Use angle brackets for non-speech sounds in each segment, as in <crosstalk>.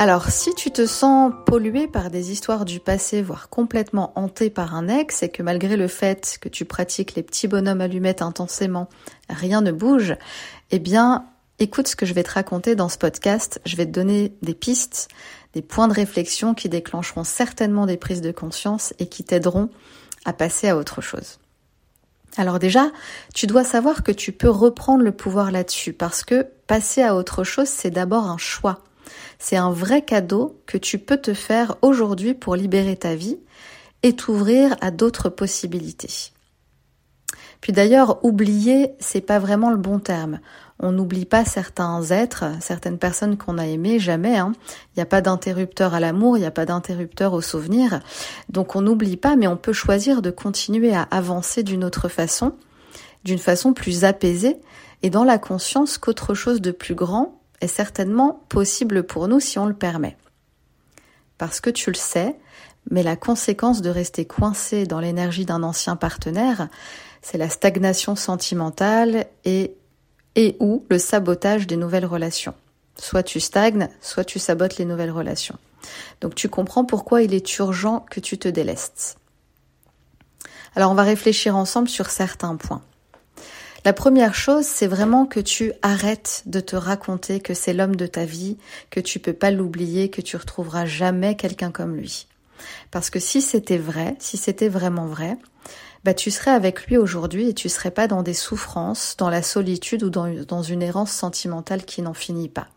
Alors, si tu te sens pollué par des histoires du passé, voire complètement hanté par un ex, et que malgré le fait que tu pratiques les petits bonhommes allumettes intensément, rien ne bouge, eh bien, écoute ce que je vais te raconter dans ce podcast. Je vais te donner des pistes, des points de réflexion qui déclencheront certainement des prises de conscience et qui t'aideront à passer à autre chose. Alors déjà, tu dois savoir que tu peux reprendre le pouvoir là-dessus parce que passer à autre chose, c'est d'abord un choix. C'est un vrai cadeau que tu peux te faire aujourd'hui pour libérer ta vie et t'ouvrir à d'autres possibilités. Puis d'ailleurs, oublier, c'est pas vraiment le bon terme. On n'oublie pas certains êtres, certaines personnes qu'on a aimées, jamais. Hein. Il n'y a pas d'interrupteur à l'amour, il n'y a pas d'interrupteur au souvenir. Donc on n'oublie pas, mais on peut choisir de continuer à avancer d'une autre façon, d'une façon plus apaisée, et dans la conscience qu'autre chose de plus grand est certainement possible pour nous si on le permet. Parce que tu le sais, mais la conséquence de rester coincé dans l'énergie d'un ancien partenaire, c'est la stagnation sentimentale et, et ou le sabotage des nouvelles relations. Soit tu stagnes, soit tu sabotes les nouvelles relations. Donc tu comprends pourquoi il est urgent que tu te délestes. Alors on va réfléchir ensemble sur certains points. La première chose, c'est vraiment que tu arrêtes de te raconter que c'est l'homme de ta vie, que tu peux pas l'oublier, que tu retrouveras jamais quelqu'un comme lui. Parce que si c'était vrai, si c'était vraiment vrai, bah tu serais avec lui aujourd'hui et tu serais pas dans des souffrances, dans la solitude ou dans, dans une errance sentimentale qui n'en finit pas.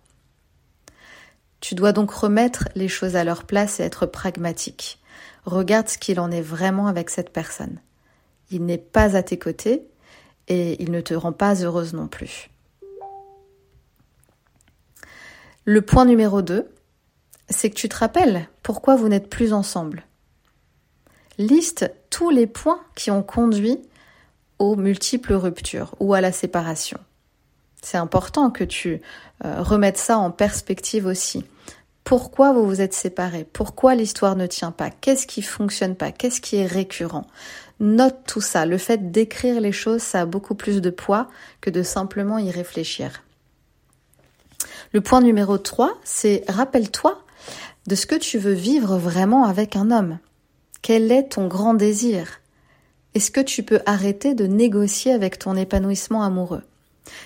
Tu dois donc remettre les choses à leur place et être pragmatique. Regarde ce qu'il en est vraiment avec cette personne. Il n'est pas à tes côtés, et il ne te rend pas heureuse non plus. Le point numéro 2, c'est que tu te rappelles pourquoi vous n'êtes plus ensemble. Liste tous les points qui ont conduit aux multiples ruptures ou à la séparation. C'est important que tu euh, remettes ça en perspective aussi. Pourquoi vous vous êtes séparés? Pourquoi l'histoire ne tient pas? Qu'est-ce qui fonctionne pas? Qu'est-ce qui est récurrent? Note tout ça. Le fait d'écrire les choses, ça a beaucoup plus de poids que de simplement y réfléchir. Le point numéro 3, c'est rappelle-toi de ce que tu veux vivre vraiment avec un homme. Quel est ton grand désir? Est-ce que tu peux arrêter de négocier avec ton épanouissement amoureux?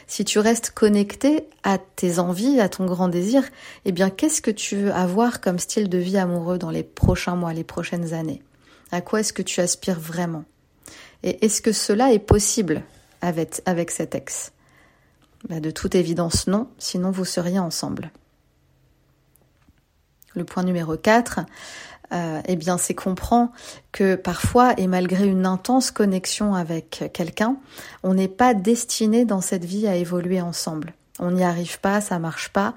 Si tu restes connecté à tes envies, à ton grand désir, eh bien qu'est-ce que tu veux avoir comme style de vie amoureux dans les prochains mois, les prochaines années? À quoi est-ce que tu aspires vraiment? Et est-ce que cela est possible avec, avec cet ex? Bah, De toute évidence, non, sinon vous seriez ensemble. Le point numéro 4, euh, eh bien, c'est comprendre que parfois, et malgré une intense connexion avec quelqu'un, on n'est pas destiné dans cette vie à évoluer ensemble. On n'y arrive pas, ça marche pas,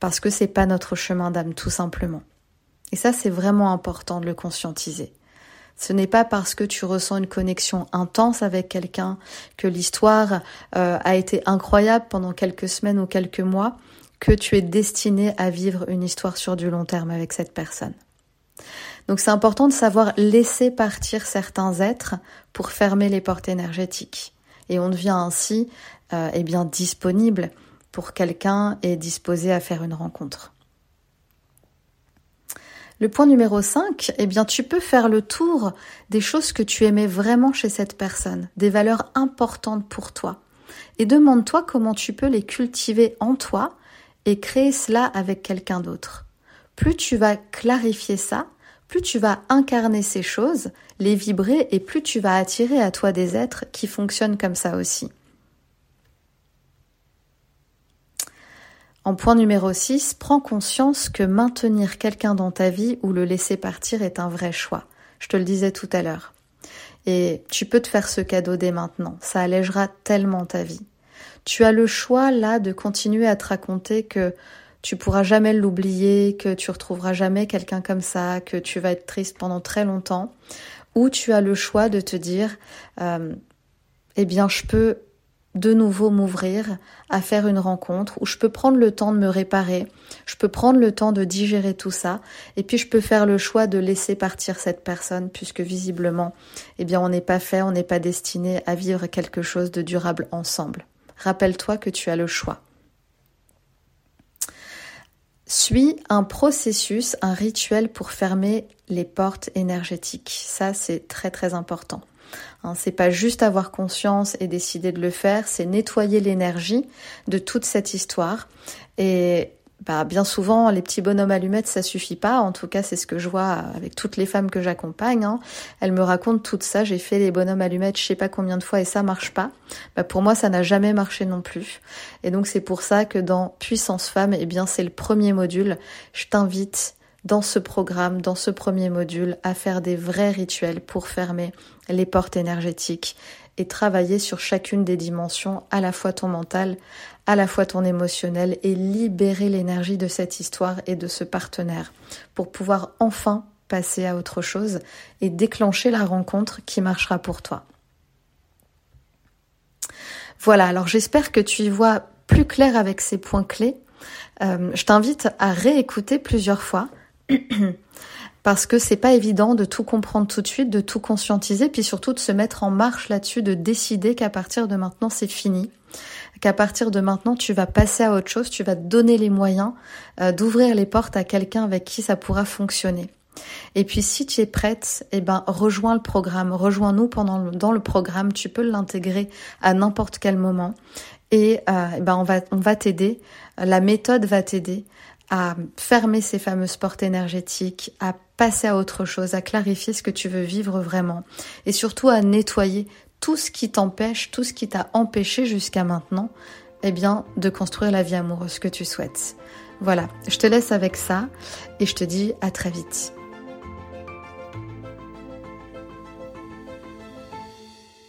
parce que c'est pas notre chemin d'âme, tout simplement. Et ça, c'est vraiment important de le conscientiser. Ce n'est pas parce que tu ressens une connexion intense avec quelqu'un, que l'histoire euh, a été incroyable pendant quelques semaines ou quelques mois, que tu es destiné à vivre une histoire sur du long terme avec cette personne. Donc c'est important de savoir laisser partir certains êtres pour fermer les portes énergétiques. Et on devient ainsi euh, eh bien disponible pour quelqu'un et disposé à faire une rencontre. Le point numéro 5, eh bien, tu peux faire le tour des choses que tu aimais vraiment chez cette personne, des valeurs importantes pour toi. Et demande-toi comment tu peux les cultiver en toi et créer cela avec quelqu'un d'autre. Plus tu vas clarifier ça, plus tu vas incarner ces choses, les vibrer et plus tu vas attirer à toi des êtres qui fonctionnent comme ça aussi. En point numéro 6, prends conscience que maintenir quelqu'un dans ta vie ou le laisser partir est un vrai choix. Je te le disais tout à l'heure. Et tu peux te faire ce cadeau dès maintenant. Ça allégera tellement ta vie. Tu as le choix là de continuer à te raconter que tu pourras jamais l'oublier, que tu retrouveras jamais quelqu'un comme ça, que tu vas être triste pendant très longtemps. Ou tu as le choix de te dire, euh, eh bien, je peux de nouveau m'ouvrir à faire une rencontre où je peux prendre le temps de me réparer, je peux prendre le temps de digérer tout ça, et puis je peux faire le choix de laisser partir cette personne, puisque visiblement, eh bien, on n'est pas fait, on n'est pas destiné à vivre quelque chose de durable ensemble. Rappelle-toi que tu as le choix. Suis un processus, un rituel pour fermer les portes énergétiques. Ça, c'est très très important. Hein, c'est pas juste avoir conscience et décider de le faire, c'est nettoyer l'énergie de toute cette histoire. Et bah, bien souvent, les petits bonhommes allumettes, ça suffit pas. En tout cas, c'est ce que je vois avec toutes les femmes que j'accompagne. Hein. Elles me racontent tout ça. J'ai fait les bonhommes allumettes, je sais pas combien de fois, et ça marche pas. Bah, pour moi, ça n'a jamais marché non plus. Et donc, c'est pour ça que dans Puissance Femme, eh bien, c'est le premier module. Je t'invite dans ce programme, dans ce premier module, à faire des vrais rituels pour fermer les portes énergétiques et travailler sur chacune des dimensions, à la fois ton mental, à la fois ton émotionnel, et libérer l'énergie de cette histoire et de ce partenaire pour pouvoir enfin passer à autre chose et déclencher la rencontre qui marchera pour toi. Voilà, alors j'espère que tu y vois plus clair avec ces points clés. Euh, je t'invite à réécouter plusieurs fois <clears throat> parce que c'est pas évident de tout comprendre tout de suite, de tout conscientiser, puis surtout de se mettre en marche là-dessus, de décider qu'à partir de maintenant c'est fini, qu'à partir de maintenant tu vas passer à autre chose, tu vas donner les moyens euh, d'ouvrir les portes à quelqu'un avec qui ça pourra fonctionner. Et puis si tu es prête, eh ben rejoins le programme, rejoins-nous pendant dans le programme, tu peux l'intégrer à n'importe quel moment. Et euh, eh ben on va on va t'aider, la méthode va t'aider à fermer ces fameuses portes énergétiques, à passer à autre chose, à clarifier ce que tu veux vivre vraiment et surtout à nettoyer tout ce qui t'empêche, tout ce qui t'a empêché jusqu'à maintenant, eh bien, de construire la vie amoureuse que tu souhaites. Voilà, je te laisse avec ça et je te dis à très vite.